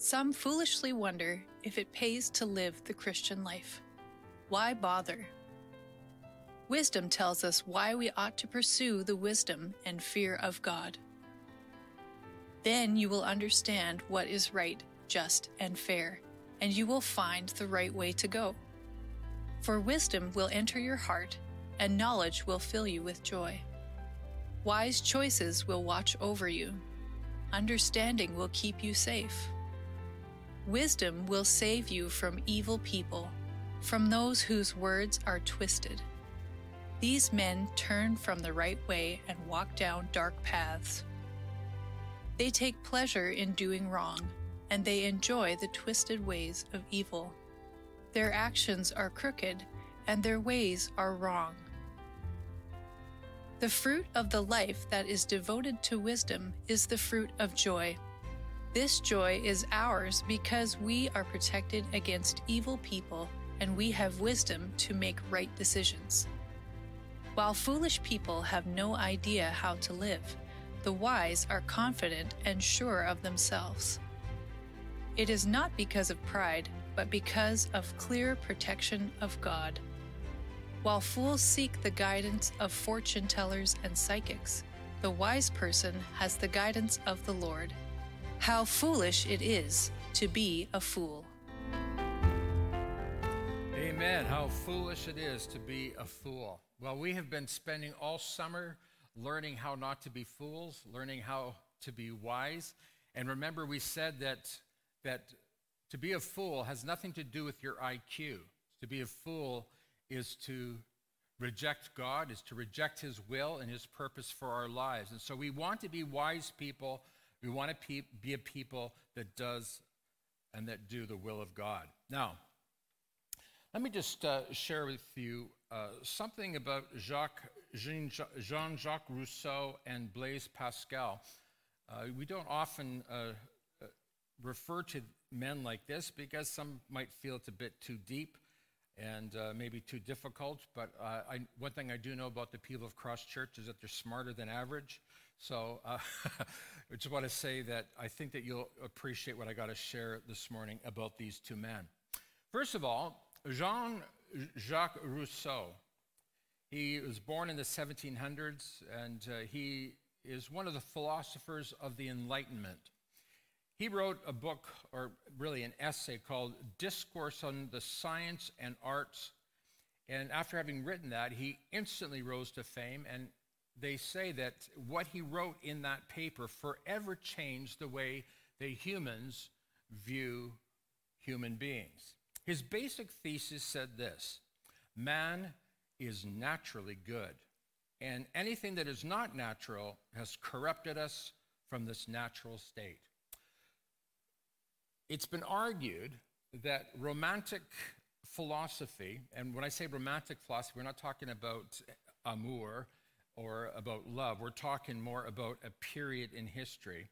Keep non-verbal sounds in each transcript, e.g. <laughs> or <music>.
Some foolishly wonder if it pays to live the Christian life. Why bother? Wisdom tells us why we ought to pursue the wisdom and fear of God. Then you will understand what is right, just, and fair, and you will find the right way to go. For wisdom will enter your heart, and knowledge will fill you with joy. Wise choices will watch over you. Understanding will keep you safe. Wisdom will save you from evil people, from those whose words are twisted. These men turn from the right way and walk down dark paths. They take pleasure in doing wrong, and they enjoy the twisted ways of evil. Their actions are crooked, and their ways are wrong. The fruit of the life that is devoted to wisdom is the fruit of joy. This joy is ours because we are protected against evil people and we have wisdom to make right decisions. While foolish people have no idea how to live, the wise are confident and sure of themselves. It is not because of pride, but because of clear protection of God. While fools seek the guidance of fortune tellers and psychics, the wise person has the guidance of the Lord. How foolish it is to be a fool. Amen. How foolish it is to be a fool. Well, we have been spending all summer learning how not to be fools, learning how to be wise. And remember, we said that, that to be a fool has nothing to do with your IQ. To be a fool is to reject God, is to reject His will and His purpose for our lives. And so we want to be wise people. We want to be a people that does and that do the will of God. Now, let me just uh, share with you uh, something about Jacques, Jean-Jacques Rousseau and Blaise Pascal. Uh, we don't often uh, uh, refer to men like this because some might feel it's a bit too deep and uh, maybe too difficult. But I, one thing I do know about the people of Cross Church is that they're smarter than average. So <laughs> I just want to say that I think that you'll appreciate what I got to share this morning about these two men. First of all, Jean Jacques Rousseau. He was born in the 1700s, and uh, he is one of the philosophers of the Enlightenment. He wrote a book, or really an essay, called Discourse on the Science and Arts. And after having written that, he instantly rose to fame. And they say that what he wrote in that paper forever changed the way that humans view human beings. His basic thesis said this man is naturally good, and anything that is not natural has corrupted us from this natural state. It's been argued that romantic philosophy, and when I say romantic philosophy, we're not talking about amour or about love, we're talking more about a period in history.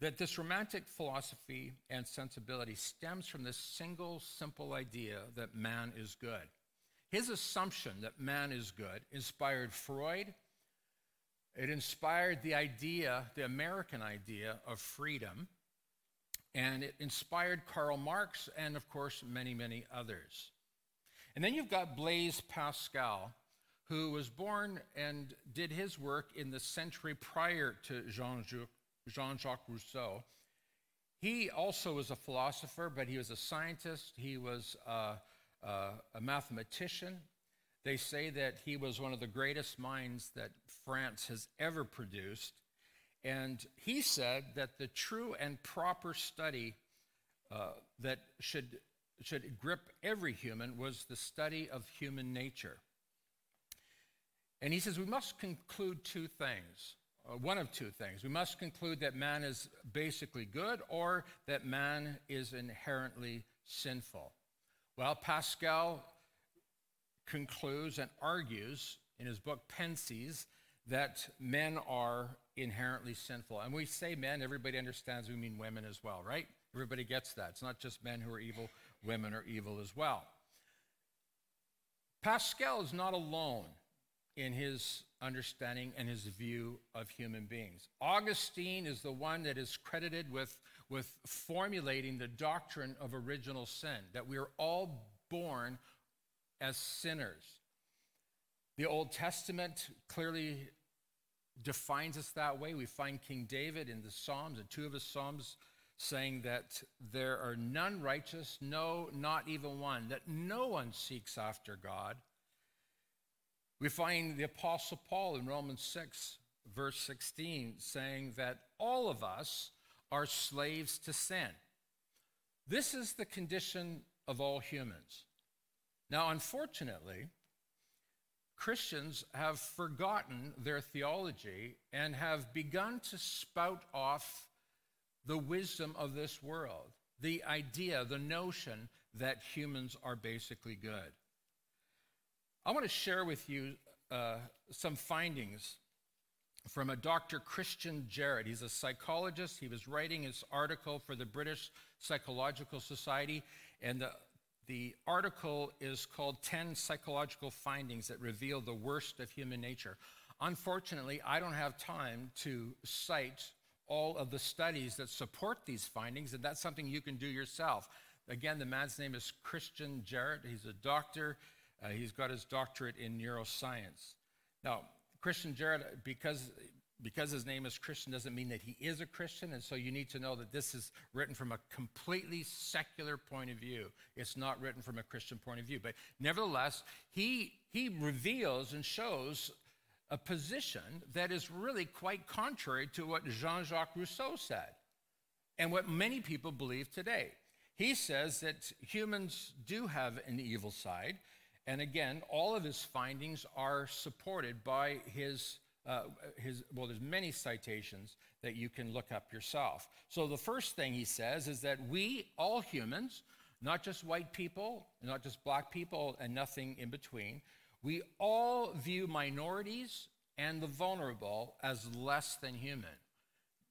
That this romantic philosophy and sensibility stems from this single simple idea that man is good. His assumption that man is good inspired Freud. It inspired the idea, the American idea of freedom. And it inspired Karl Marx and, of course, many, many others. And then you've got Blaise Pascal, who was born and did his work in the century prior to Jean Jacques Rousseau. He also was a philosopher, but he was a scientist, he was a, a, a mathematician. They say that he was one of the greatest minds that France has ever produced. And he said that the true and proper study uh, that should, should grip every human was the study of human nature. And he says we must conclude two things. Uh, one of two things. We must conclude that man is basically good or that man is inherently sinful. Well, Pascal concludes and argues in his book Pensées that men are inherently sinful. And we say men, everybody understands we mean women as well, right? Everybody gets that. It's not just men who are evil, women are evil as well. Pascal is not alone in his understanding and his view of human beings. Augustine is the one that is credited with, with formulating the doctrine of original sin, that we are all born as sinners. The Old Testament clearly defines us that way. We find King David in the Psalms, in two of his Psalms, saying that there are none righteous, no, not even one, that no one seeks after God. We find the Apostle Paul in Romans 6, verse 16, saying that all of us are slaves to sin. This is the condition of all humans. Now, unfortunately, Christians have forgotten their theology and have begun to spout off the wisdom of this world, the idea, the notion that humans are basically good. I want to share with you uh, some findings from a Dr. Christian Jarrett. He's a psychologist. He was writing his article for the British Psychological Society, and the the article is called 10 Psychological Findings That Reveal the Worst of Human Nature. Unfortunately, I don't have time to cite all of the studies that support these findings, and that's something you can do yourself. Again, the man's name is Christian Jarrett. He's a doctor, uh, he's got his doctorate in neuroscience. Now, Christian Jarrett, because because his name is Christian doesn't mean that he is a Christian. And so you need to know that this is written from a completely secular point of view. It's not written from a Christian point of view. But nevertheless, he, he reveals and shows a position that is really quite contrary to what Jean Jacques Rousseau said and what many people believe today. He says that humans do have an evil side. And again, all of his findings are supported by his uh, his, well, there's many citations that you can look up yourself. So the first thing he says is that we, all humans, not just white people, not just black people, and nothing in between, we all view minorities and the vulnerable as less than human.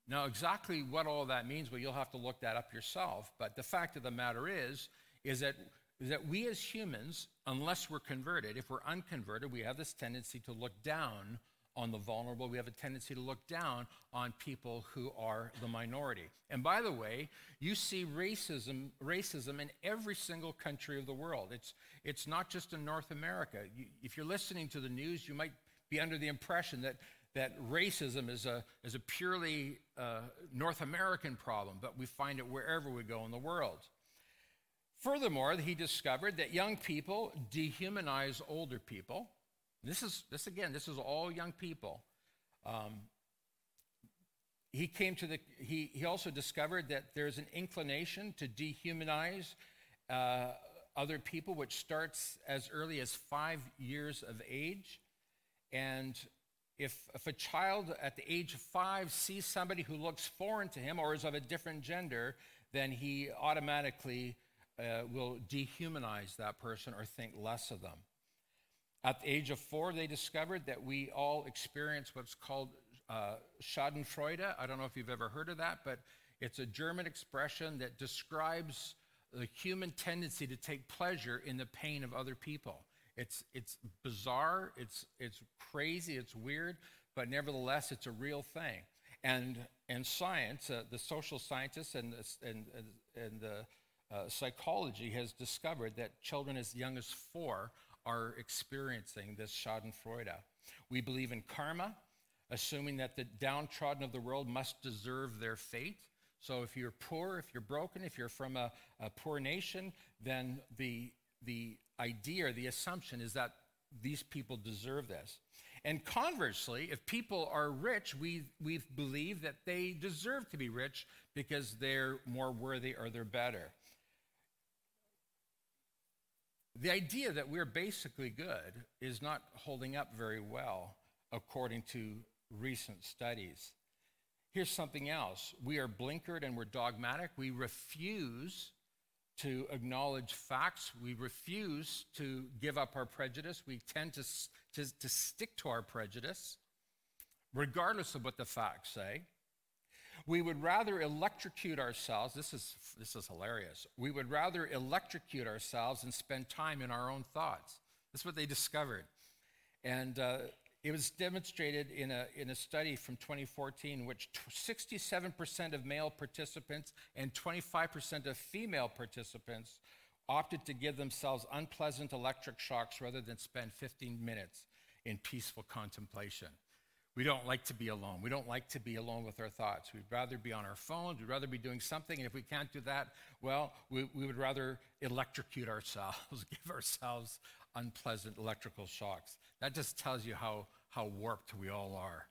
Now, exactly what all that means, well, you'll have to look that up yourself. But the fact of the matter is, is that, is that we as humans, unless we're converted, if we're unconverted, we have this tendency to look down on the vulnerable. We have a tendency to look down on people who are the minority. And by the way, you see racism, racism in every single country of the world. It's, it's not just in North America. You, if you're listening to the news, you might be under the impression that, that racism is a, is a purely uh, North American problem, but we find it wherever we go in the world. Furthermore, he discovered that young people dehumanize older people this is this again. This is all young people. Um, he came to the. He he also discovered that there's an inclination to dehumanize uh, other people, which starts as early as five years of age, and if, if a child at the age of five sees somebody who looks foreign to him or is of a different gender, then he automatically uh, will dehumanize that person or think less of them. At the age of four, they discovered that we all experience what's called uh, Schadenfreude. I don't know if you've ever heard of that, but it's a German expression that describes the human tendency to take pleasure in the pain of other people. It's, it's bizarre, it's, it's crazy, it's weird, but nevertheless, it's a real thing. And, and science, uh, the social scientists and, and, and the uh, psychology has discovered that children as young as four are experiencing this Schadenfreude. We believe in karma, assuming that the downtrodden of the world must deserve their fate. So if you're poor, if you're broken, if you're from a, a poor nation, then the, the idea the assumption is that these people deserve this. And conversely, if people are rich, we, we believe that they deserve to be rich because they're more worthy or they're better. The idea that we're basically good is not holding up very well according to recent studies. Here's something else we are blinkered and we're dogmatic. We refuse to acknowledge facts. We refuse to give up our prejudice. We tend to, to, to stick to our prejudice, regardless of what the facts say. We would rather electrocute ourselves. This is, this is hilarious. We would rather electrocute ourselves and spend time in our own thoughts. That's what they discovered. And uh, it was demonstrated in a, in a study from 2014, in which 67% of male participants and 25% of female participants opted to give themselves unpleasant electric shocks rather than spend 15 minutes in peaceful contemplation. We don't like to be alone. We don't like to be alone with our thoughts. We'd rather be on our phones. We'd rather be doing something. And if we can't do that, well, we, we would rather electrocute ourselves, <laughs> give ourselves unpleasant electrical shocks. That just tells you how, how warped we all are.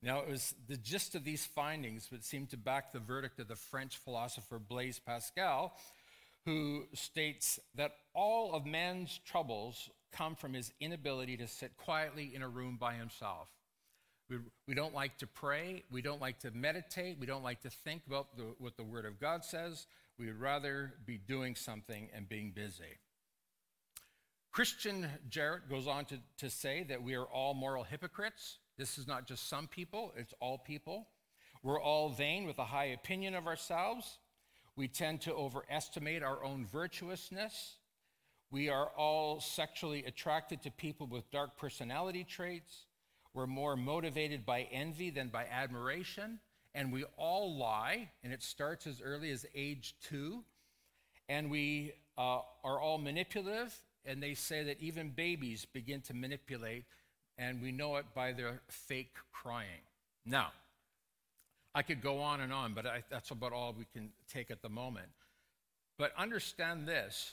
Now, it was the gist of these findings that seemed to back the verdict of the French philosopher Blaise Pascal, who states that all of man's troubles come from his inability to sit quietly in a room by himself. We, we don't like to pray. We don't like to meditate. We don't like to think about the, what the Word of God says. We would rather be doing something and being busy. Christian Jarrett goes on to, to say that we are all moral hypocrites. This is not just some people, it's all people. We're all vain with a high opinion of ourselves. We tend to overestimate our own virtuousness. We are all sexually attracted to people with dark personality traits. We're more motivated by envy than by admiration. And we all lie, and it starts as early as age two. And we uh, are all manipulative and they say that even babies begin to manipulate, and we know it by their fake crying. Now, I could go on and on, but I, that's about all we can take at the moment. But understand this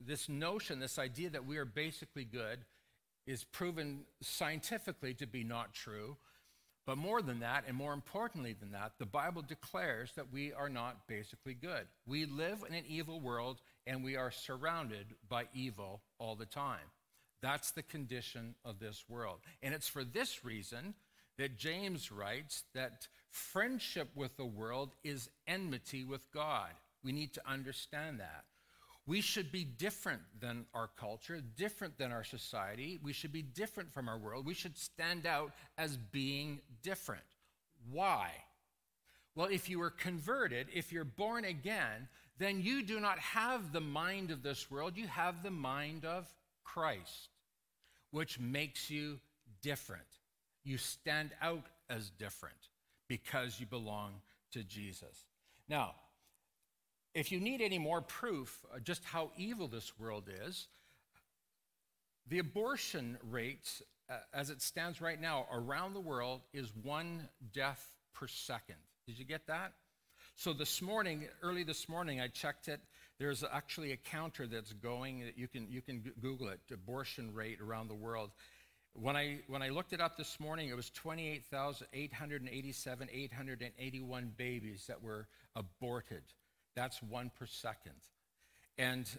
this notion, this idea that we are basically good, is proven scientifically to be not true. But more than that, and more importantly than that, the Bible declares that we are not basically good. We live in an evil world and we are surrounded by evil all the time. That's the condition of this world. And it's for this reason that James writes that friendship with the world is enmity with God. We need to understand that. We should be different than our culture, different than our society. We should be different from our world. We should stand out as being different. Why? Well, if you are converted, if you're born again, then you do not have the mind of this world. You have the mind of Christ, which makes you different. You stand out as different because you belong to Jesus. Now, if you need any more proof just how evil this world is, the abortion rate, uh, as it stands right now around the world, is one death per second. Did you get that? So this morning, early this morning, I checked it. There's actually a counter that's going. You can you can Google it. Abortion rate around the world. When I when I looked it up this morning, it was 28,887, 881 babies that were aborted. That's one per second. And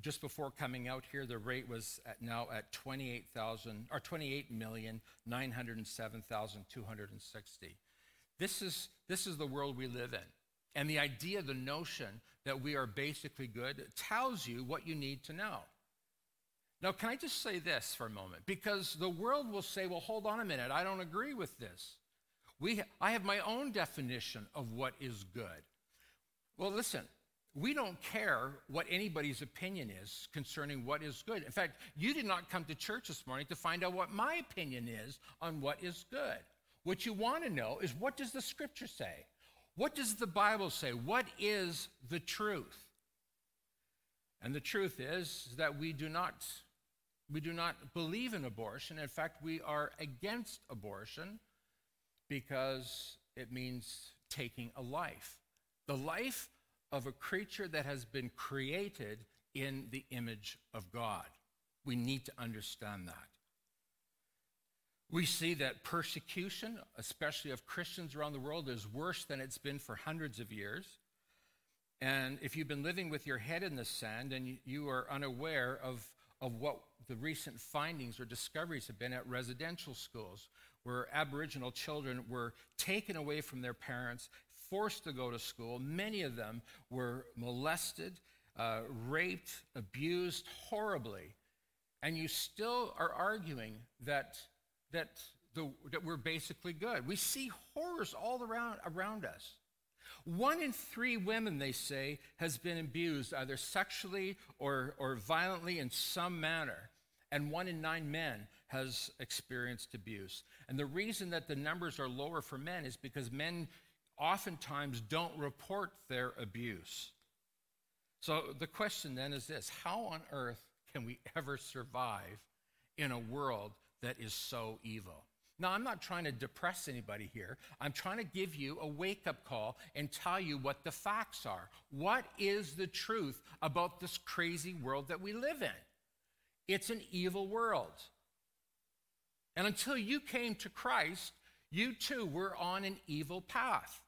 just before coming out here, the rate was at now at 28,000 or 28,907,260. This is this is the world we live in. And the idea, the notion that we are basically good tells you what you need to know. Now, can I just say this for a moment? Because the world will say, well, hold on a minute, I don't agree with this. We, I have my own definition of what is good. Well, listen, we don't care what anybody's opinion is concerning what is good. In fact, you did not come to church this morning to find out what my opinion is on what is good. What you want to know is what does the scripture say? What does the Bible say? What is the truth? And the truth is that we do not we do not believe in abortion. In fact, we are against abortion because it means taking a life. The life of a creature that has been created in the image of God. We need to understand that. We see that persecution, especially of Christians around the world, is worse than it's been for hundreds of years. And if you've been living with your head in the sand and you are unaware of, of what the recent findings or discoveries have been at residential schools, where Aboriginal children were taken away from their parents, forced to go to school. Many of them were molested, uh, raped, abused horribly. And you still are arguing that, that, the, that we're basically good. We see horrors all around, around us. One in three women, they say, has been abused either sexually or, or violently in some manner. And one in nine men has experienced abuse. And the reason that the numbers are lower for men is because men oftentimes don't report their abuse. So the question then is this How on earth can we ever survive in a world that is so evil? Now, I'm not trying to depress anybody here. I'm trying to give you a wake up call and tell you what the facts are. What is the truth about this crazy world that we live in? It's an evil world. And until you came to Christ, you too were on an evil path.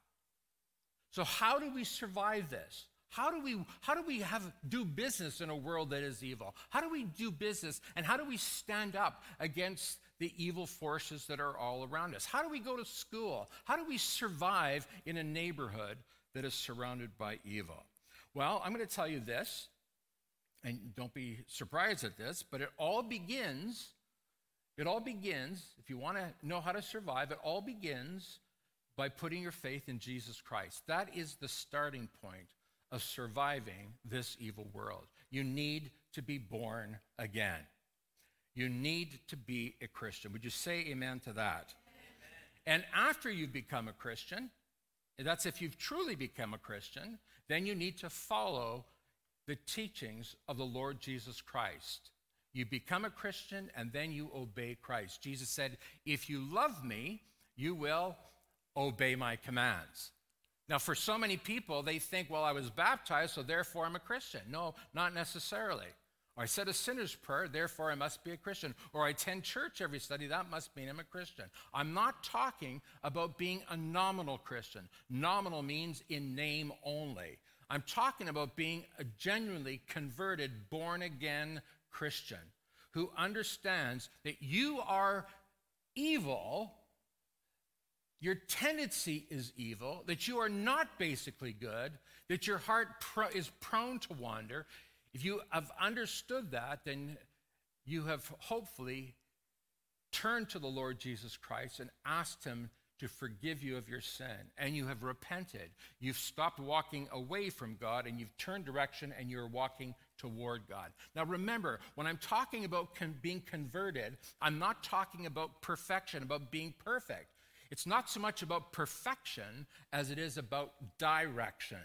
So, how do we survive this? How do we how do we have do business in a world that is evil? How do we do business and how do we stand up against the evil forces that are all around us? How do we go to school? How do we survive in a neighborhood that is surrounded by evil? Well, I'm going to tell you this, and don't be surprised at this, but it all begins, it all begins, if you want to know how to survive, it all begins by putting your faith in Jesus Christ. That is the starting point of surviving this evil world. You need to be born again. You need to be a Christian. Would you say amen to that? Amen. And after you've become a Christian, that's if you've truly become a Christian, then you need to follow the teachings of the Lord Jesus Christ. You become a Christian and then you obey Christ. Jesus said, If you love me, you will obey my commands. Now, for so many people, they think, well, I was baptized, so therefore I'm a Christian. No, not necessarily. Or I said a sinner's prayer, therefore I must be a Christian. Or I attend church every Sunday, that must mean I'm a Christian. I'm not talking about being a nominal Christian. Nominal means in name only. I'm talking about being a genuinely converted, born again Christian who understands that you are evil, your tendency is evil, that you are not basically good, that your heart is prone to wander. If you have understood that, then you have hopefully turned to the Lord Jesus Christ and asked Him to forgive you of your sin. And you have repented. You've stopped walking away from God and you've turned direction and you're walking toward God. Now remember, when I'm talking about con- being converted, I'm not talking about perfection, about being perfect. It's not so much about perfection as it is about direction.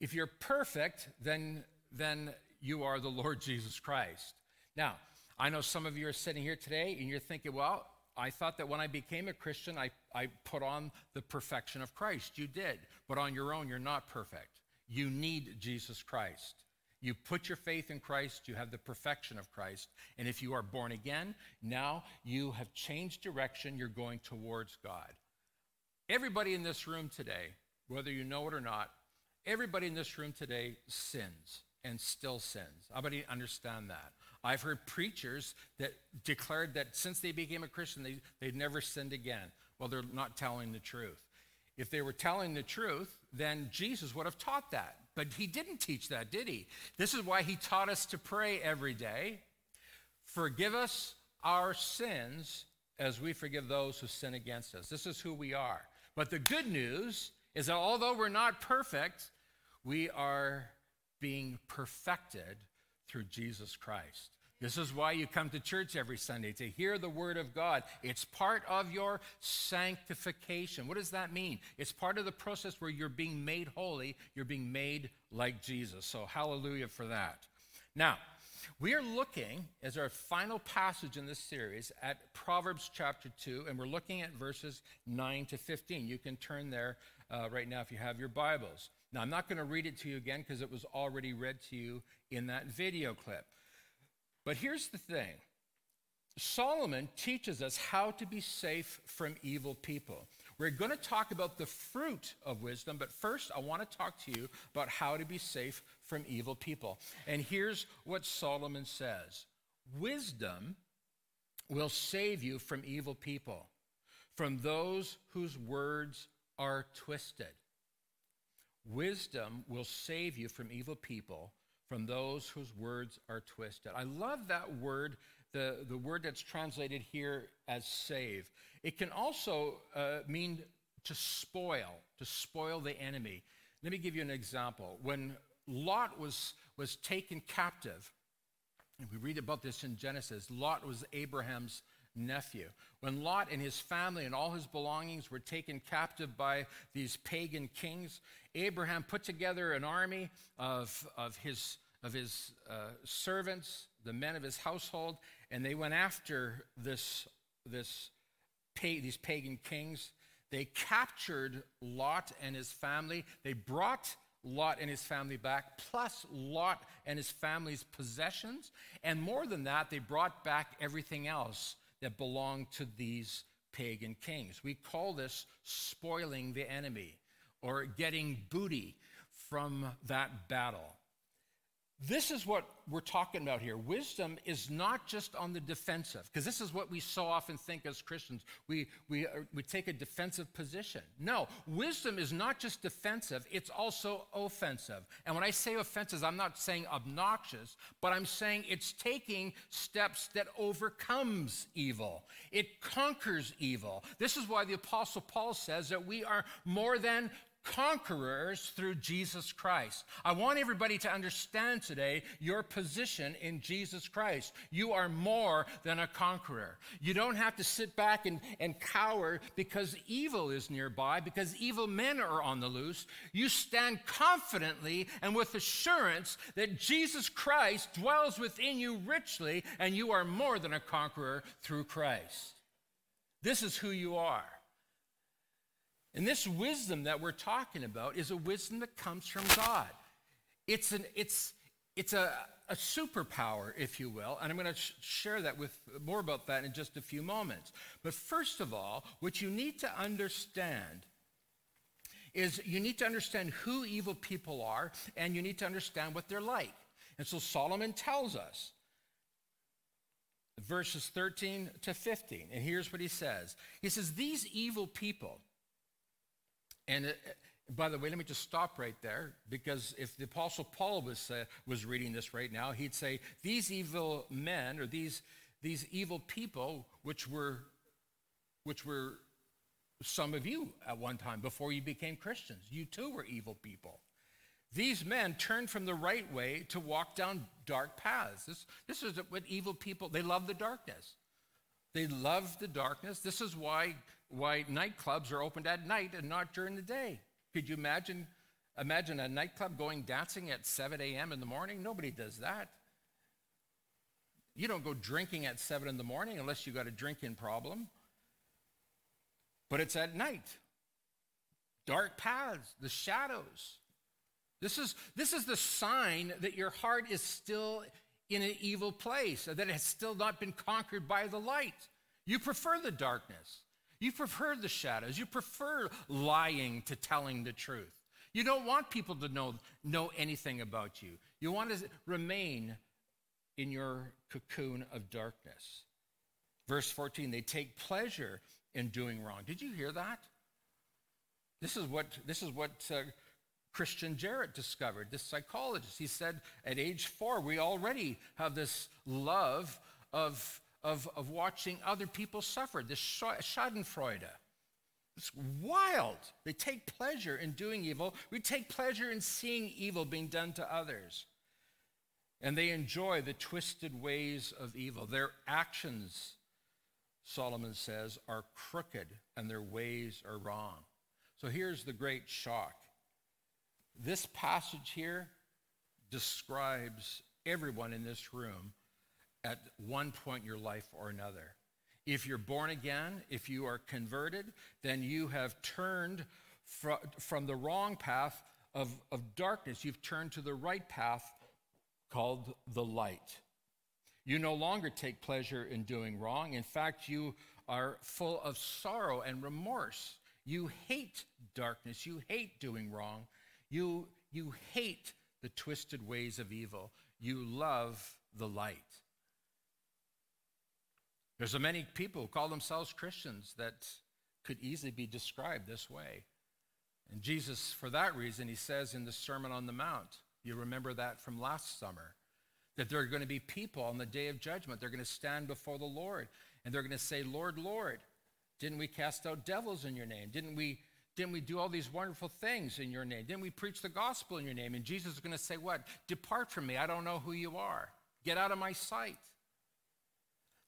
If you're perfect, then then you are the Lord Jesus Christ. Now, I know some of you are sitting here today and you're thinking, well, I thought that when I became a Christian, I, I put on the perfection of Christ. You did, but on your own, you're not perfect. You need Jesus Christ. You put your faith in Christ, you have the perfection of Christ. And if you are born again, now you have changed direction, you're going towards God. Everybody in this room today, whether you know it or not, everybody in this room today sins and still sins. About you understand that? I've heard preachers that declared that since they became a Christian, they, they'd never sinned again. Well, they're not telling the truth. If they were telling the truth, then Jesus would have taught that. But he didn't teach that, did he? This is why he taught us to pray every day Forgive us our sins as we forgive those who sin against us. This is who we are. But the good news is that although we're not perfect, we are being perfected through Jesus Christ. This is why you come to church every Sunday to hear the Word of God. It's part of your sanctification. What does that mean? It's part of the process where you're being made holy, you're being made like Jesus. So, hallelujah for that. Now, we are looking, as our final passage in this series, at Proverbs chapter 2, and we're looking at verses 9 to 15. You can turn there uh, right now if you have your Bibles. Now, I'm not going to read it to you again because it was already read to you in that video clip. But here's the thing Solomon teaches us how to be safe from evil people. We're going to talk about the fruit of wisdom, but first I want to talk to you about how to be safe from evil people. And here's what Solomon says Wisdom will save you from evil people, from those whose words are twisted. Wisdom will save you from evil people, from those whose words are twisted. I love that word, the, the word that's translated here as save. It can also uh, mean to spoil, to spoil the enemy. Let me give you an example. When Lot was, was taken captive And we read about this in Genesis. Lot was Abraham's nephew. When Lot and his family and all his belongings were taken captive by these pagan kings, Abraham put together an army of, of his, of his uh, servants, the men of his household, and they went after this, this, these pagan kings. They captured Lot and his family. They brought Lot and his family back, plus Lot and his family's possessions. And more than that, they brought back everything else that belonged to these pagan kings. We call this spoiling the enemy or getting booty from that battle. This is what we're talking about here. Wisdom is not just on the defensive, because this is what we so often think as Christians. We, we, uh, we take a defensive position. No, wisdom is not just defensive, it's also offensive. And when I say offensive, I'm not saying obnoxious, but I'm saying it's taking steps that overcomes evil. It conquers evil. This is why the Apostle Paul says that we are more than conquerors through Jesus Christ. I want everybody to understand today your position in Jesus Christ. You are more than a conqueror. You don't have to sit back and, and cower because evil is nearby, because evil men are on the loose. You stand confidently and with assurance that Jesus Christ dwells within you richly, and you are more than a conqueror through Christ. This is who you are. And this wisdom that we're talking about is a wisdom that comes from God. It's, an, it's, it's a, a superpower, if you will, and I'm going to sh- share that with more about that in just a few moments. But first of all, what you need to understand is you need to understand who evil people are, and you need to understand what they're like. And so Solomon tells us, verses 13 to 15, and here's what he says He says, These evil people, and it, by the way, let me just stop right there because if the Apostle Paul was, uh, was reading this right now, he'd say, These evil men or these, these evil people, which were, which were some of you at one time before you became Christians, you too were evil people. These men turned from the right way to walk down dark paths. This, this is what evil people, they love the darkness. They love the darkness. This is why why nightclubs are opened at night and not during the day. Could you imagine, imagine a nightclub going dancing at 7 a.m. in the morning? Nobody does that. You don't go drinking at 7 in the morning unless you've got a drinking problem. But it's at night. Dark paths, the shadows. This is, this is the sign that your heart is still in an evil place, that it has still not been conquered by the light. You prefer the darkness. You prefer the shadows. You prefer lying to telling the truth. You don't want people to know, know anything about you. You want to remain in your cocoon of darkness. Verse 14, they take pleasure in doing wrong. Did you hear that? This is what, this is what uh, Christian Jarrett discovered, this psychologist. He said at age four, we already have this love of of, of watching other people suffer, this schadenfreude. It's wild. They take pleasure in doing evil. We take pleasure in seeing evil being done to others. And they enjoy the twisted ways of evil. Their actions, Solomon says, are crooked and their ways are wrong. So here's the great shock. This passage here describes everyone in this room at one point in your life or another. If you're born again, if you are converted, then you have turned fr- from the wrong path of, of darkness. You've turned to the right path called the light. You no longer take pleasure in doing wrong. In fact, you are full of sorrow and remorse. You hate darkness. You hate doing wrong. You, you hate the twisted ways of evil. You love the light. There's so many people who call themselves Christians that could easily be described this way. And Jesus, for that reason, he says in the Sermon on the Mount, you remember that from last summer, that there are going to be people on the day of judgment. They're going to stand before the Lord and they're going to say, Lord, Lord, didn't we cast out devils in your name? Didn't we, didn't we do all these wonderful things in your name? Didn't we preach the gospel in your name? And Jesus is going to say, What? Depart from me. I don't know who you are. Get out of my sight.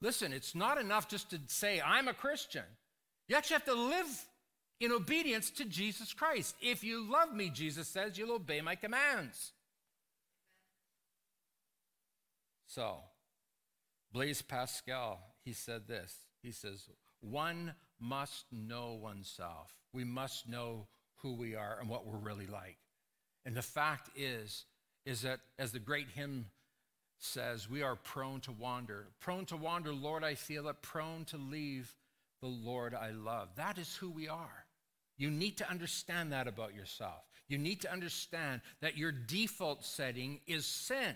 Listen, it's not enough just to say, I'm a Christian. You actually have to live in obedience to Jesus Christ. If you love me, Jesus says, you'll obey my commands. So, Blaise Pascal, he said this. He says, One must know oneself. We must know who we are and what we're really like. And the fact is, is that as the great hymn says, we are prone to wander. Prone to wander, Lord, I feel it. Prone to leave the Lord I love. That is who we are. You need to understand that about yourself. You need to understand that your default setting is sin.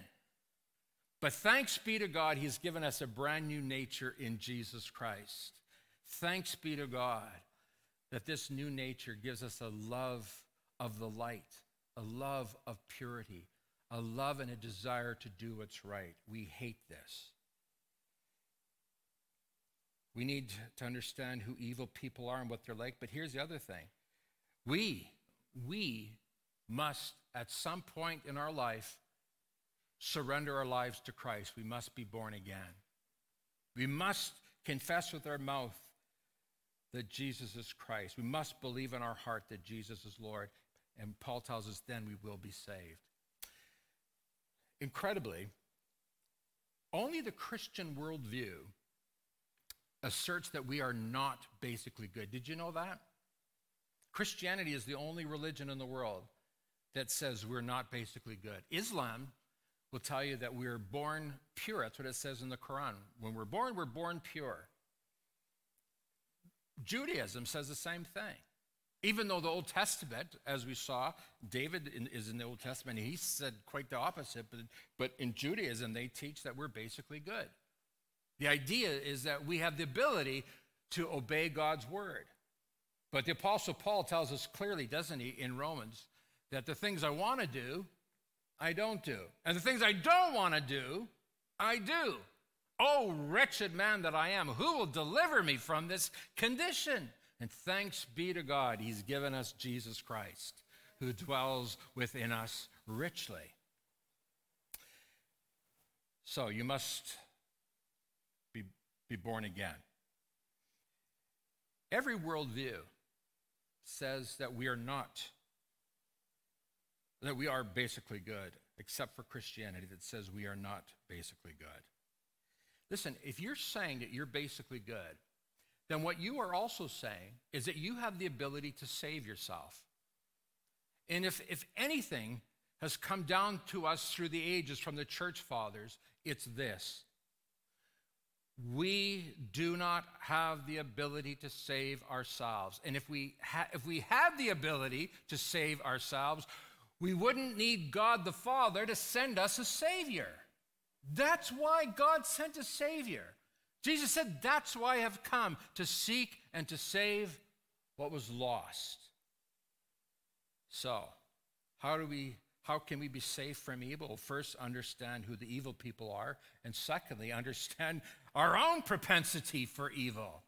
But thanks be to God, He's given us a brand new nature in Jesus Christ. Thanks be to God that this new nature gives us a love of the light, a love of purity, a love and a desire to do what's right. We hate this. We need to understand who evil people are and what they're like. But here's the other thing we, we must, at some point in our life, surrender our lives to Christ. We must be born again. We must confess with our mouth that Jesus is Christ. We must believe in our heart that Jesus is Lord. And Paul tells us then we will be saved. Incredibly, only the Christian worldview asserts that we are not basically good. Did you know that? Christianity is the only religion in the world that says we're not basically good. Islam will tell you that we're born pure. That's what it says in the Quran. When we're born, we're born pure. Judaism says the same thing. Even though the Old Testament, as we saw, David in, is in the Old Testament, he said quite the opposite. But, but in Judaism, they teach that we're basically good. The idea is that we have the ability to obey God's word. But the Apostle Paul tells us clearly, doesn't he, in Romans, that the things I want to do, I don't do. And the things I don't want to do, I do. Oh, wretched man that I am, who will deliver me from this condition? And thanks be to God, He's given us Jesus Christ, who dwells within us richly. So you must be, be born again. Every worldview says that we are not, that we are basically good, except for Christianity that says we are not basically good. Listen, if you're saying that you're basically good, then what you are also saying is that you have the ability to save yourself. And if, if anything has come down to us through the ages from the church fathers, it's this. We do not have the ability to save ourselves. And if we, ha- if we had the ability to save ourselves, we wouldn't need God the Father to send us a Savior. That's why God sent a Savior. Jesus said, That's why I have come to seek and to save what was lost. So, how do we how can we be safe from evil? First, understand who the evil people are, and secondly, <laughs> understand our own propensity for evil.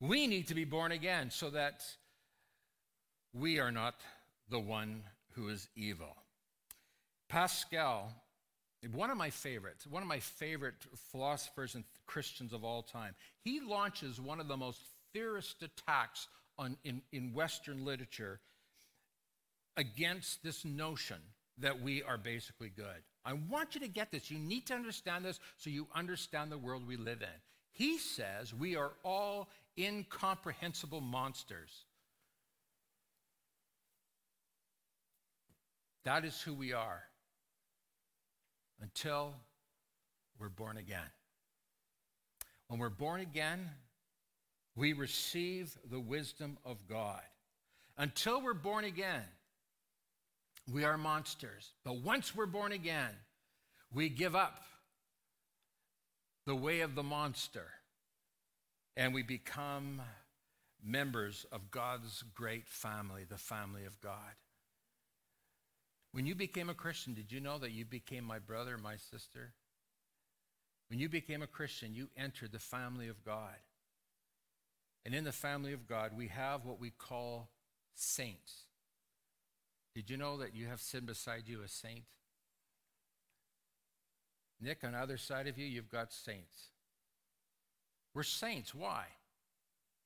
We need to be born again so that we are not the one who is evil. Pascal one of my favorites, one of my favorite philosophers and Christians of all time, he launches one of the most fiercest attacks on, in, in Western literature against this notion that we are basically good. I want you to get this. You need to understand this so you understand the world we live in. He says we are all incomprehensible monsters. That is who we are until we're born again. When we're born again, we receive the wisdom of God. Until we're born again, we are monsters. But once we're born again, we give up the way of the monster and we become members of God's great family, the family of God. When you became a Christian, did you know that you became my brother, my sister? When you became a Christian, you entered the family of God. And in the family of God, we have what we call saints. Did you know that you have sin beside you, a saint? Nick, on the other side of you, you've got saints. We're saints. Why?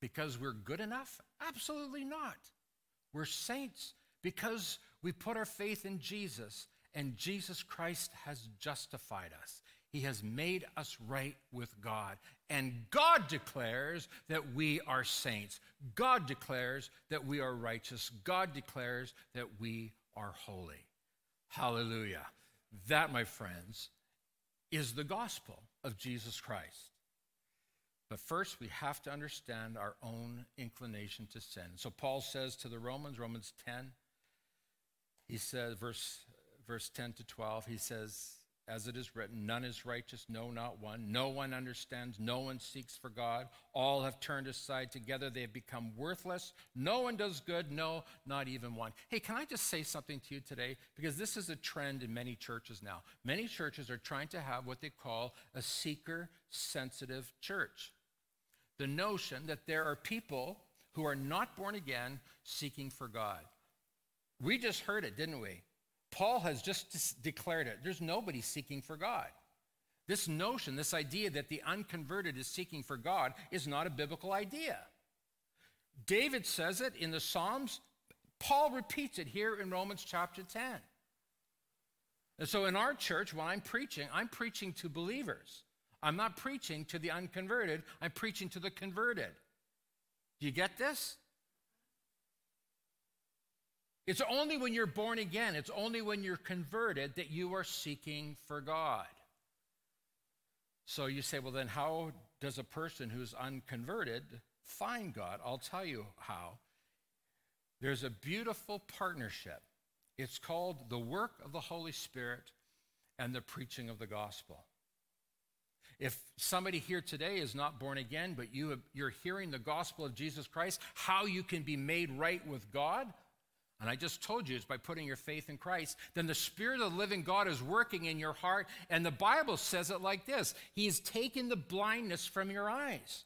Because we're good enough? Absolutely not. We're saints because we put our faith in Jesus and Jesus Christ has justified us. He has made us right with God. And God declares that we are saints. God declares that we are righteous. God declares that we are holy. Hallelujah. That, my friends, is the gospel of Jesus Christ. But first, we have to understand our own inclination to sin. So Paul says to the Romans, Romans 10, he says, verse, verse 10 to 12, he says, as it is written, none is righteous, no, not one. No one understands, no one seeks for God. All have turned aside together, they have become worthless. No one does good, no, not even one. Hey, can I just say something to you today? Because this is a trend in many churches now. Many churches are trying to have what they call a seeker sensitive church. The notion that there are people who are not born again seeking for God. We just heard it, didn't we? Paul has just declared it. There's nobody seeking for God. This notion, this idea that the unconverted is seeking for God is not a biblical idea. David says it in the Psalms. Paul repeats it here in Romans chapter 10. And so in our church, when I'm preaching, I'm preaching to believers. I'm not preaching to the unconverted, I'm preaching to the converted. Do you get this? It's only when you're born again, it's only when you're converted that you are seeking for God. So you say, well, then how does a person who's unconverted find God? I'll tell you how. There's a beautiful partnership. It's called the work of the Holy Spirit and the preaching of the gospel. If somebody here today is not born again, but you, you're hearing the gospel of Jesus Christ, how you can be made right with God, and I just told you it's by putting your faith in Christ, then the Spirit of the living God is working in your heart. And the Bible says it like this He has taken the blindness from your eyes.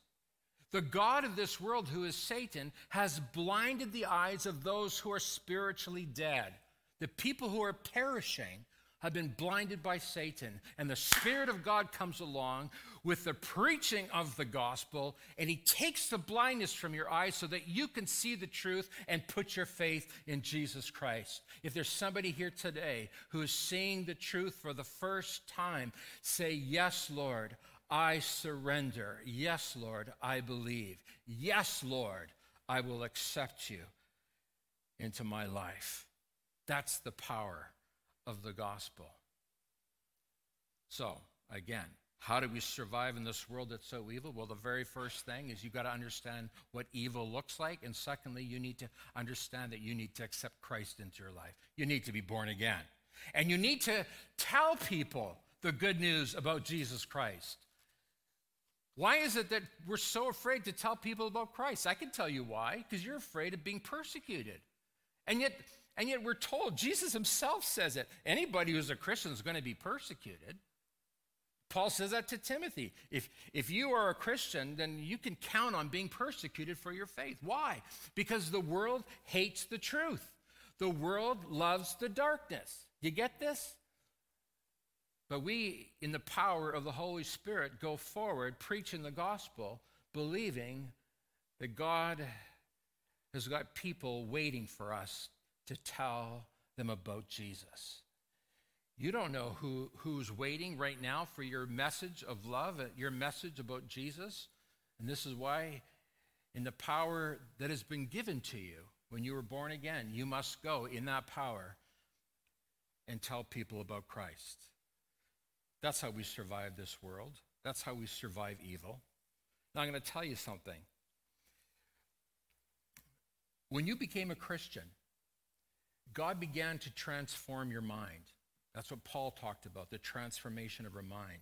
The God of this world, who is Satan, has blinded the eyes of those who are spiritually dead. The people who are perishing have been blinded by Satan. And the Spirit of God comes along with the preaching of the gospel, and He takes the blindness from your eyes so that you can see the truth and put your faith in Jesus Christ. If there's somebody here today who is seeing the truth for the first time, say, Yes, Lord. I surrender. Yes, Lord, I believe. Yes, Lord, I will accept you into my life. That's the power of the gospel. So, again, how do we survive in this world that's so evil? Well, the very first thing is you've got to understand what evil looks like. And secondly, you need to understand that you need to accept Christ into your life. You need to be born again. And you need to tell people the good news about Jesus Christ. Why is it that we're so afraid to tell people about Christ? I can tell you why, because you're afraid of being persecuted. And yet, and yet we're told, Jesus himself says it. Anybody who's a Christian is going to be persecuted. Paul says that to Timothy. If, if you are a Christian, then you can count on being persecuted for your faith. Why? Because the world hates the truth. The world loves the darkness. You get this? But we, in the power of the Holy Spirit, go forward preaching the gospel, believing that God has got people waiting for us to tell them about Jesus. You don't know who, who's waiting right now for your message of love, uh, your message about Jesus. And this is why, in the power that has been given to you when you were born again, you must go in that power and tell people about Christ. That's how we survive this world. That's how we survive evil. Now, I'm going to tell you something. When you became a Christian, God began to transform your mind. That's what Paul talked about, the transformation of our mind.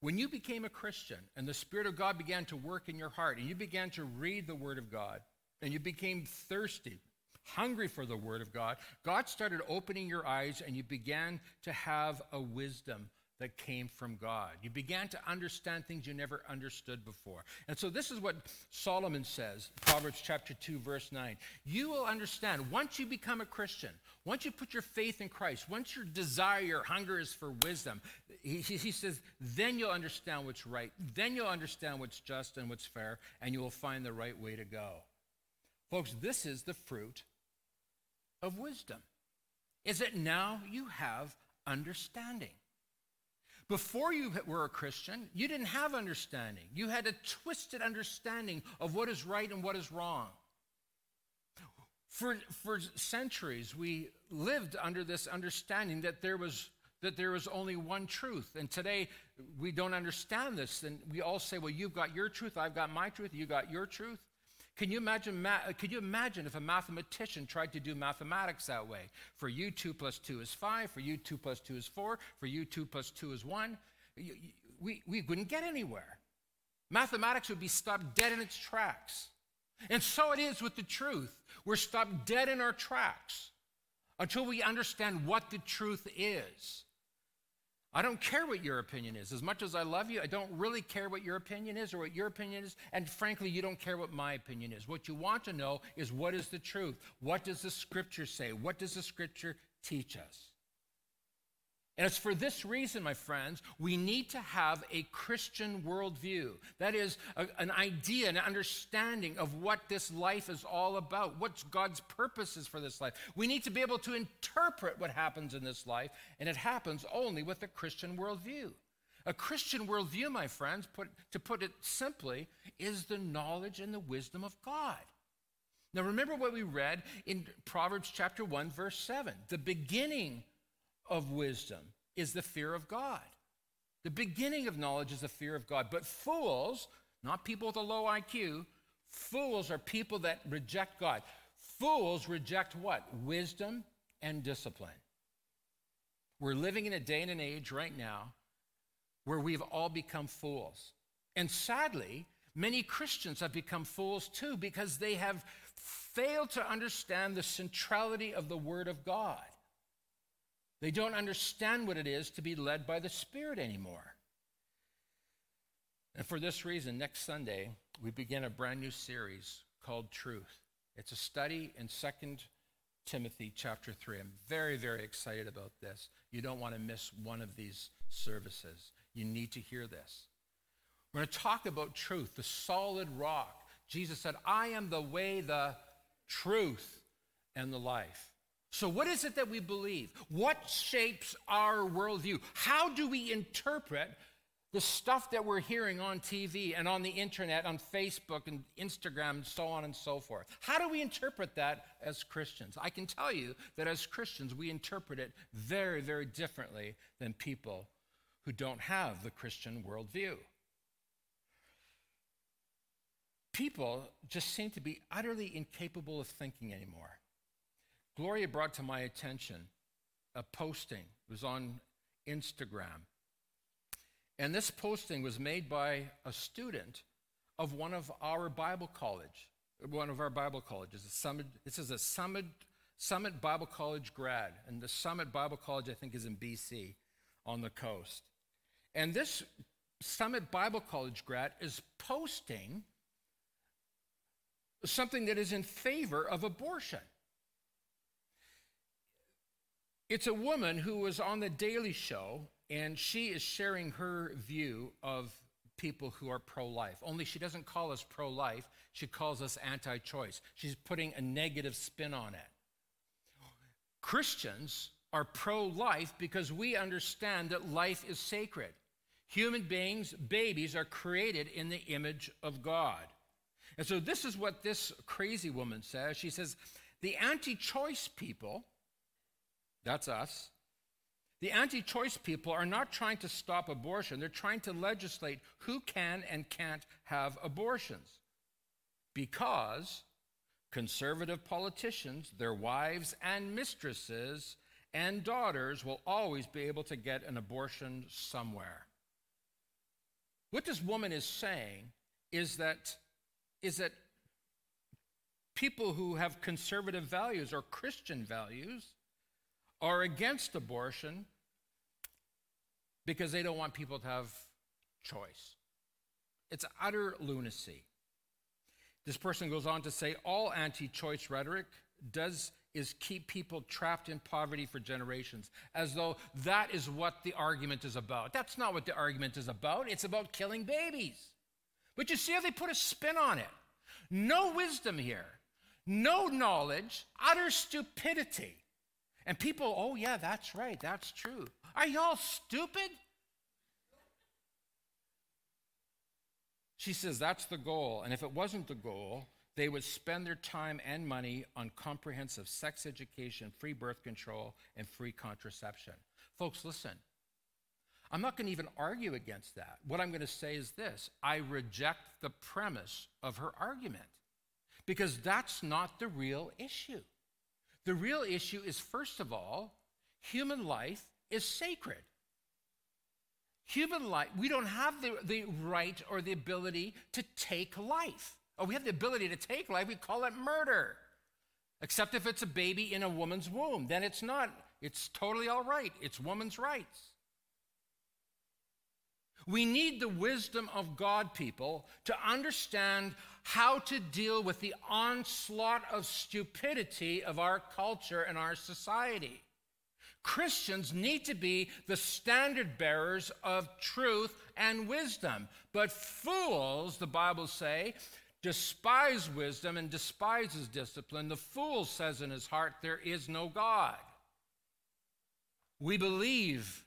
When you became a Christian and the Spirit of God began to work in your heart and you began to read the Word of God and you became thirsty, hungry for the Word of God, God started opening your eyes and you began to have a wisdom that came from God. You began to understand things you never understood before. And so this is what Solomon says, Proverbs chapter 2 verse 9. You will understand once you become a Christian, once you put your faith in Christ, once your desire, your hunger is for wisdom, he, he says, then you'll understand what's right. Then you'll understand what's just and what's fair, and you will find the right way to go. Folks, this is the fruit of wisdom. Is that now you have understanding. Before you were a Christian, you didn't have understanding. You had a twisted understanding of what is right and what is wrong. For, for centuries, we lived under this understanding that there was that there was only one truth. And today we don't understand this. And we all say, well, you've got your truth, I've got my truth, you got your truth. Can you imagine, uh, could you imagine if a mathematician tried to do mathematics that way? For you, 2 plus 2 is 5. For you, 2 plus 2 is 4. For you, 2 plus 2 is 1. We, we wouldn't get anywhere. Mathematics would be stopped dead in its tracks. And so it is with the truth. We're stopped dead in our tracks until we understand what the truth is. I don't care what your opinion is. As much as I love you, I don't really care what your opinion is or what your opinion is. And frankly, you don't care what my opinion is. What you want to know is what is the truth? What does the scripture say? What does the scripture teach us? And it's for this reason, my friends, we need to have a Christian worldview. That is, a, an idea, an understanding of what this life is all about, what God's purpose is for this life. We need to be able to interpret what happens in this life, and it happens only with a Christian worldview. A Christian worldview, my friends, put, to put it simply, is the knowledge and the wisdom of God. Now, remember what we read in Proverbs chapter 1, verse 7. The beginning of wisdom is the fear of God. The beginning of knowledge is the fear of God. But fools, not people with a low IQ, fools are people that reject God. Fools reject what? Wisdom and discipline. We're living in a day and an age right now where we've all become fools. And sadly, many Christians have become fools too because they have failed to understand the centrality of the Word of God. They don't understand what it is to be led by the Spirit anymore. And for this reason, next Sunday, we begin a brand new series called Truth. It's a study in 2 Timothy chapter 3. I'm very, very excited about this. You don't want to miss one of these services. You need to hear this. We're going to talk about truth, the solid rock. Jesus said, I am the way, the truth, and the life. So, what is it that we believe? What shapes our worldview? How do we interpret the stuff that we're hearing on TV and on the internet, on Facebook and Instagram, and so on and so forth? How do we interpret that as Christians? I can tell you that as Christians, we interpret it very, very differently than people who don't have the Christian worldview. People just seem to be utterly incapable of thinking anymore. Gloria brought to my attention a posting. It was on Instagram. And this posting was made by a student of one of our Bible college, one of our Bible colleges. Summit, this is a Summit, Summit Bible College grad. And the Summit Bible College, I think, is in BC on the coast. And this Summit Bible College grad is posting something that is in favor of abortion. It's a woman who was on The Daily Show, and she is sharing her view of people who are pro life. Only she doesn't call us pro life, she calls us anti choice. She's putting a negative spin on it. Christians are pro life because we understand that life is sacred. Human beings, babies, are created in the image of God. And so this is what this crazy woman says. She says, the anti choice people that's us. The anti choice people are not trying to stop abortion, they're trying to legislate who can and can't have abortions. Because conservative politicians, their wives and mistresses and daughters will always be able to get an abortion somewhere. What this woman is saying is that, is that people who have conservative values or Christian values are against abortion because they don't want people to have choice. It's utter lunacy. This person goes on to say all anti choice rhetoric does is keep people trapped in poverty for generations, as though that is what the argument is about. That's not what the argument is about. It's about killing babies. But you see how they put a spin on it. No wisdom here, no knowledge, utter stupidity. And people, oh, yeah, that's right, that's true. Are y'all stupid? She says that's the goal. And if it wasn't the goal, they would spend their time and money on comprehensive sex education, free birth control, and free contraception. Folks, listen. I'm not going to even argue against that. What I'm going to say is this I reject the premise of her argument because that's not the real issue. The real issue is, first of all, human life is sacred. Human life, we don't have the, the right or the ability to take life. Oh, we have the ability to take life, we call it murder. Except if it's a baby in a woman's womb, then it's not. It's totally all right. It's woman's rights. We need the wisdom of God, people, to understand how to deal with the onslaught of stupidity of our culture and our society. Christians need to be the standard bearers of truth and wisdom. But fools, the Bible say, despise wisdom and despises discipline. The fool says in his heart, There is no God. We believe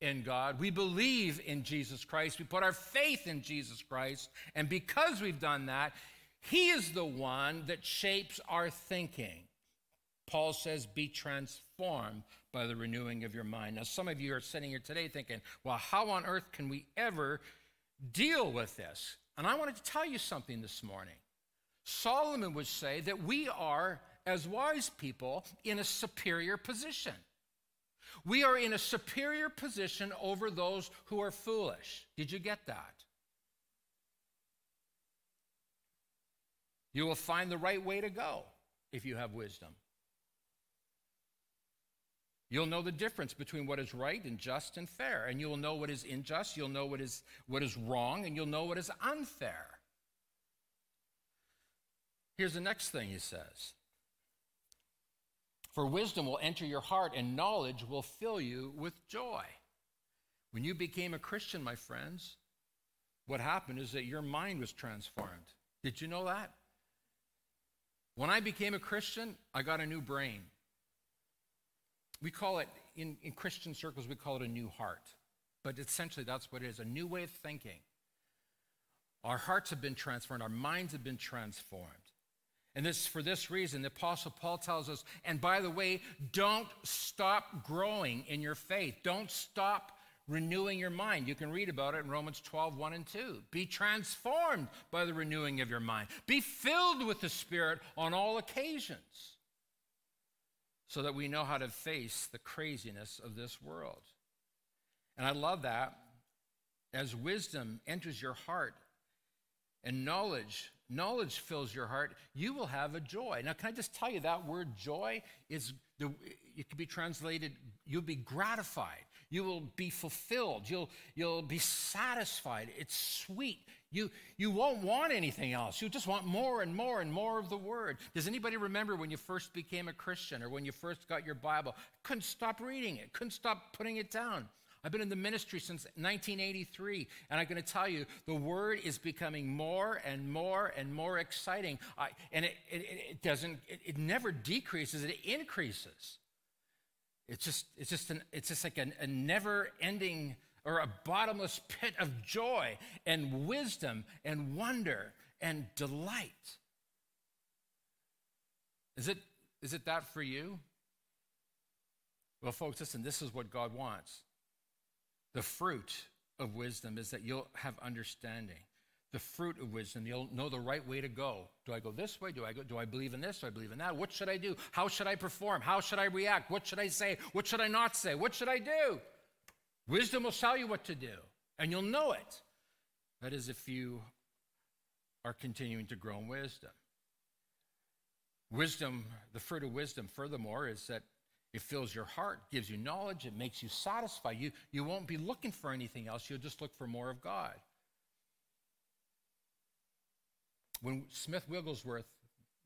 in God. We believe in Jesus Christ. We put our faith in Jesus Christ. And because we've done that, He is the one that shapes our thinking. Paul says, Be transformed by the renewing of your mind. Now, some of you are sitting here today thinking, Well, how on earth can we ever deal with this? And I wanted to tell you something this morning. Solomon would say that we are, as wise people, in a superior position. We are in a superior position over those who are foolish. Did you get that? You will find the right way to go if you have wisdom. You'll know the difference between what is right and just and fair, and you'll know what is unjust, you'll know what is, what is wrong, and you'll know what is unfair. Here's the next thing he says For wisdom will enter your heart, and knowledge will fill you with joy. When you became a Christian, my friends, what happened is that your mind was transformed. Did you know that? When I became a Christian, I got a new brain. We call it, in, in Christian circles, we call it a new heart. But essentially, that's what it is a new way of thinking. Our hearts have been transformed, our minds have been transformed. And this for this reason, the Apostle Paul tells us, and by the way, don't stop growing in your faith. Don't stop renewing your mind. You can read about it in Romans 12, 1 and 2. Be transformed by the renewing of your mind. Be filled with the Spirit on all occasions so that we know how to face the craziness of this world. And I love that. As wisdom enters your heart and knowledge, knowledge fills your heart, you will have a joy. Now, can I just tell you that word joy is, the, it can be translated, you'll be gratified. You will be fulfilled. You'll, you'll be satisfied. It's sweet. You, you won't want anything else. You just want more and more and more of the Word. Does anybody remember when you first became a Christian or when you first got your Bible? Couldn't stop reading it, couldn't stop putting it down. I've been in the ministry since 1983, and I'm going to tell you, the Word is becoming more and more and more exciting. I, and it, it, it doesn't, it, it, never decreases, it increases. It's just, it's just, an, it's just like a, a never ending or a bottomless pit of joy and wisdom and wonder and delight. Is it, is it that for you? Well, folks, listen, this is what God wants. The fruit of wisdom is that you'll have understanding. The fruit of wisdom, you'll know the right way to go. Do I go this way? Do I go? Do I believe in this? Do I believe in that? What should I do? How should I perform? How should I react? What should I say? What should I not say? What should I do? Wisdom will tell you what to do, and you'll know it. That is, if you are continuing to grow in wisdom. Wisdom, the fruit of wisdom, furthermore, is that It fills your heart, gives you knowledge, it makes you satisfied. You, you won't be looking for anything else, you'll just look for more of God. When Smith Wigglesworth,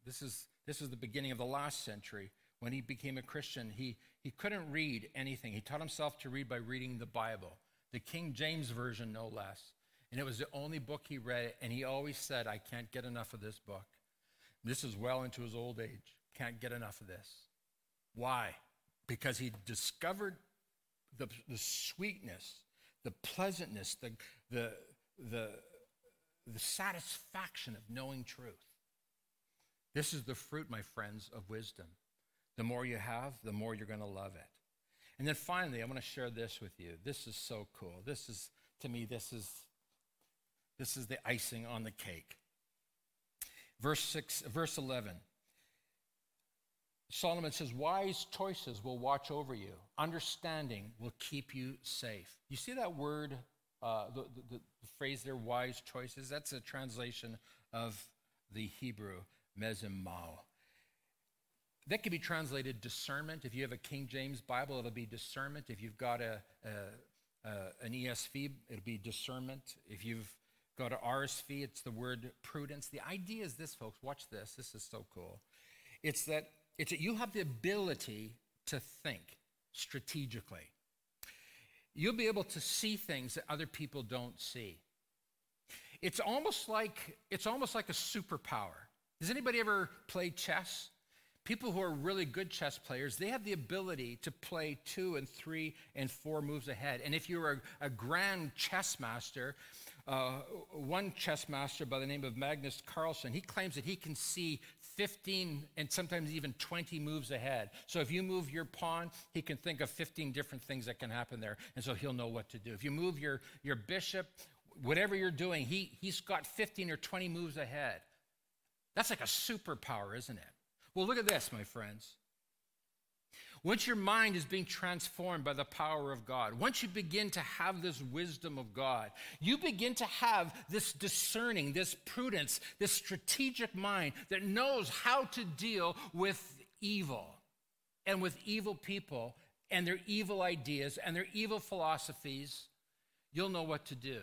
this is, this is the beginning of the last century, when he became a Christian, he, he couldn't read anything. He taught himself to read by reading the Bible, the King James Version, no less. And it was the only book he read, and he always said, I can't get enough of this book. This is well into his old age. Can't get enough of this. Why? Because he discovered the, the sweetness, the pleasantness, the, the, the, the satisfaction of knowing truth. This is the fruit, my friends, of wisdom. The more you have, the more you're going to love it. And then finally, I want to share this with you. This is so cool. This is, to me, this is, this is the icing on the cake. Verse, six, verse 11. Solomon says, Wise choices will watch over you, understanding will keep you safe. You see that word, uh, the, the, the, phrase there, wise choices? That's a translation of the Hebrew, mezimau. That could be translated discernment. If you have a King James Bible, it'll be discernment. If you've got a, a, a an ESV, it'll be discernment. If you've got an RSV, it's the word prudence. The idea is this, folks. Watch this. This is so cool. It's that it's that you have the ability to think strategically. You'll be able to see things that other people don't see. It's almost like it's almost like a superpower. Does anybody ever play chess? People who are really good chess players, they have the ability to play two and three and four moves ahead. And if you're a, a grand chess master, uh, one chess master by the name of Magnus Carlsen, he claims that he can see 15 and sometimes even 20 moves ahead. So if you move your pawn, he can think of 15 different things that can happen there. And so he'll know what to do. If you move your, your bishop, whatever you're doing, he, he's got 15 or 20 moves ahead. That's like a superpower, isn't it? Well, look at this, my friends. Once your mind is being transformed by the power of God, once you begin to have this wisdom of God, you begin to have this discerning, this prudence, this strategic mind that knows how to deal with evil and with evil people and their evil ideas and their evil philosophies. You'll know what to do.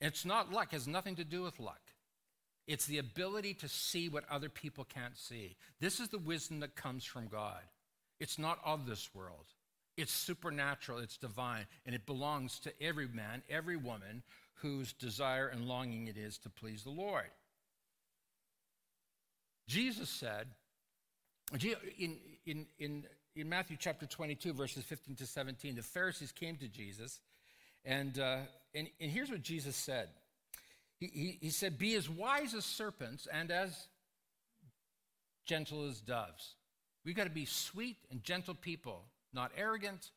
It's not luck, it has nothing to do with luck. It's the ability to see what other people can't see. This is the wisdom that comes from God. It's not of this world. It's supernatural, it's divine, and it belongs to every man, every woman whose desire and longing it is to please the Lord. Jesus said, in, in, in, in Matthew chapter 22, verses 15 to 17, the Pharisees came to Jesus, and, uh, and, and here's what Jesus said he, he, said, Be as wise as serpents and as gentle as doves. We've got to be sweet and gentle people, not arrogant,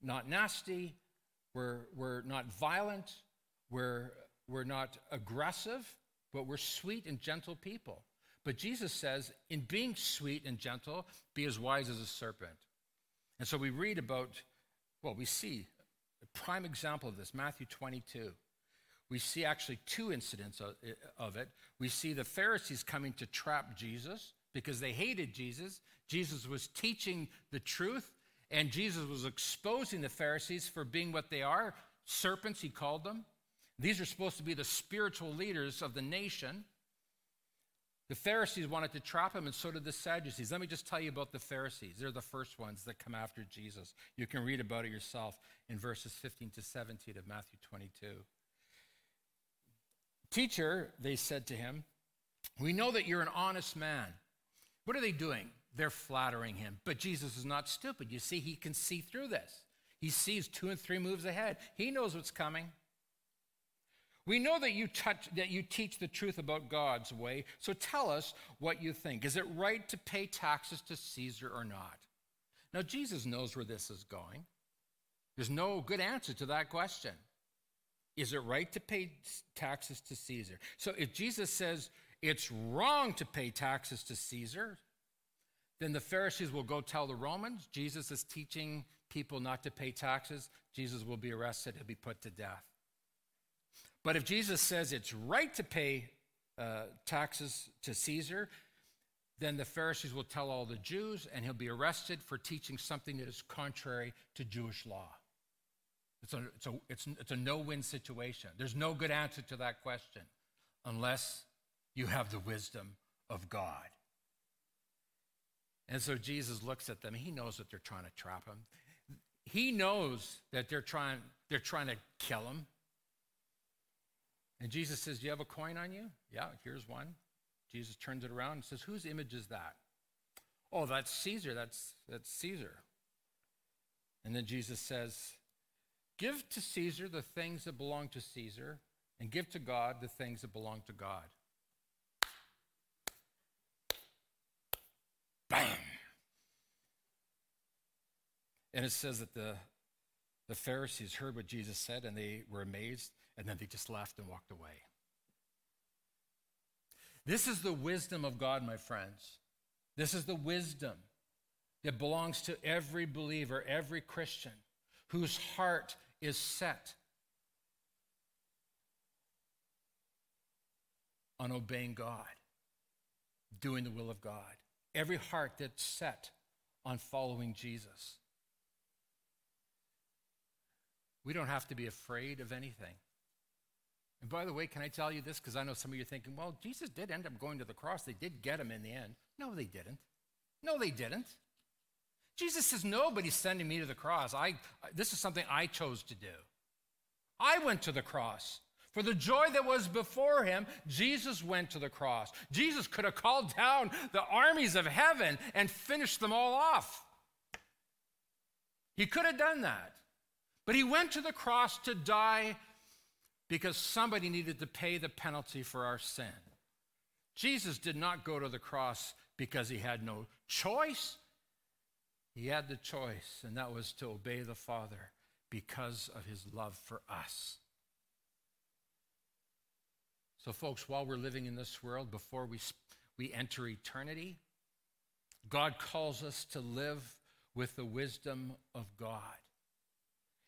not nasty. We're, we're not violent. We're, we're not aggressive, but we're sweet and gentle people. But Jesus says, in being sweet and gentle, be as wise as a serpent. And so we read about, well, we see a prime example of this, Matthew 22 we see actually two incidents eh, of it. We see the Pharisees coming to trap Jesus because they hated Jesus. Jesus was teaching the truth, and Jesus was exposing the Pharisees for being what they are serpents, he called them. These are supposed to be the spiritual leaders of the nation. The Pharisees wanted to trap him, and so did the Sadducees. Let me just tell you about the Pharisees. They're the first ones that come after Jesus. You can read about it yourself in verses 15 to 17 of Matthew 22. Teacher, they said to him, we know that you're an honest man. What are they doing? They're flattering him. But Jesus is not stupid. You see, he can see through this. He sees two and three moves ahead. He knows what's coming. We know that you, touch, that you teach the truth about God's way, so tell us what you think. Is it right to pay taxes to Caesar or not? Now, Jesus knows where this is going. There's no good answer to that question. Is it right to pay taxes to Caesar? So if Jesus says it's wrong to pay taxes to Caesar, then the Pharisees will go tell the Romans Jesus is teaching people not to pay taxes. Jesus will be arrested, he'll be put to death. But if Jesus says it's right to pay uh, taxes to Caesar, then the Pharisees will tell all the Jews, and he'll be arrested for teaching something that is contrary to Jewish law. It's a, it's a, it's, it's a no win situation. There's no good answer to that question unless you have the wisdom of God. And so Jesus looks at them. He knows that they're trying to trap him. He knows that they're trying, they're trying to kill him. And Jesus says, Do you have a coin on you? Yeah, here's one. Jesus turns it around and says, Whose image is that? Oh, that's Caesar. That's, that's Caesar. And then Jesus says, Give to Caesar the things that belong to Caesar, and give to God the things that belong to God. Bam! And it says that the, the Pharisees heard what Jesus said and they were amazed, and then they just laughed and walked away. This is the wisdom of God, my friends. This is the wisdom that belongs to every believer, every Christian whose heart is set on obeying God, doing the will of God. Every heart that's set on following Jesus. We don't have to be afraid of anything. And by the way, can I tell you this? Because I know some of you are thinking, well, Jesus did end up going to the cross. They did get him in the end. No, they didn't. No, they didn't. Jesus says, nobody's sending me to the cross. I, this is something I chose to do. I went to the cross. For the joy that was before him, Jesus went to the cross. Jesus could have called down the armies of heaven and finished them all off. He could have done that. But he went to the cross to die because somebody needed to pay the penalty for our sin. Jesus did not go to the cross because he had no choice. He had the choice, and that was to obey the Father because of his love for us. So, folks, while we're living in this world, before we, we enter eternity, God calls us to live with the wisdom of God.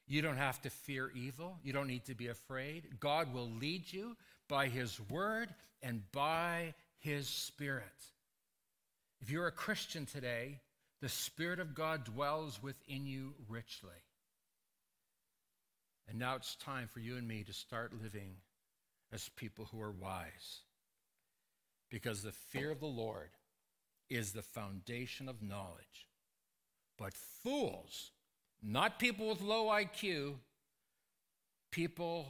You don't have to fear evil. You don't need to be afraid. God will lead you by His word and by His Spirit. If you're a Christian today, the Spirit of God dwells within you richly. And now it's time for you and me to start living as people who are wise. Because the fear of the Lord is the foundation of knowledge. But fools not people with low IQ, people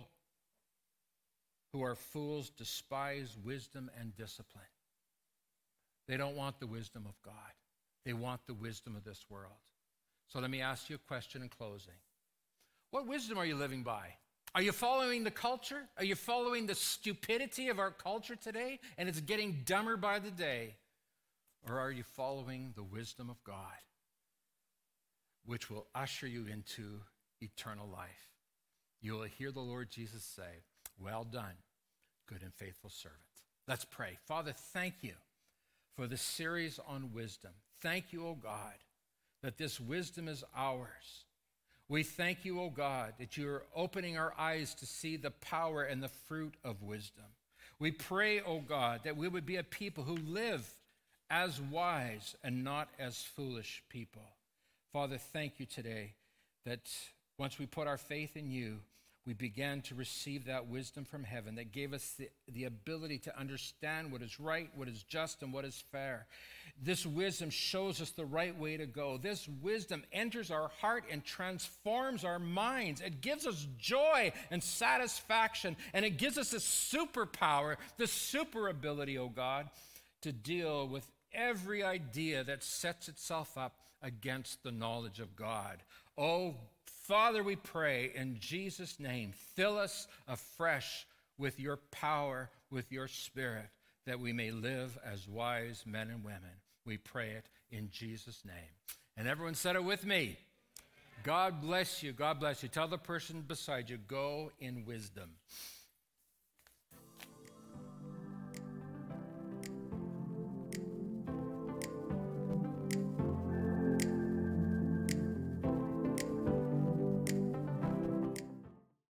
who are fools despise wisdom and discipline. They don't want the wisdom of God, they want the wisdom of this world. So let me ask you a question in closing. What wisdom are you living by? Are you following the culture? Are you following the stupidity of our culture today and it's getting dumber by the day? Or are you following the wisdom of God? which will usher you into eternal life. You will hear the Lord Jesus say, Well done, good and faithful servant. Let's pray. Father, thank you for the series on wisdom. Thank you, O God, that this wisdom is ours. We thank you, O God, that you are opening our eyes to see the power and the fruit of wisdom. We pray, O God, that we would be a people who live as wise and not as foolish people. Father, thank you today that once we put our faith in you, we began to receive that wisdom from heaven that gave us the, the ability to understand what is right, what is just, and what is fair. This wisdom shows us the right way to go. This wisdom enters our heart and transforms our minds. It gives us joy and satisfaction, and it gives us a superpower, the super ability, oh God, to deal with every idea that sets itself up against the knowledge of God. Oh, Father, we pray in Jesus' name, fill us afresh with your power, with your spirit, that we may live as wise men and women. We pray it in Jesus' name. And everyone said it with me. God bless you. God bless you. Tell the person beside you, go in wisdom.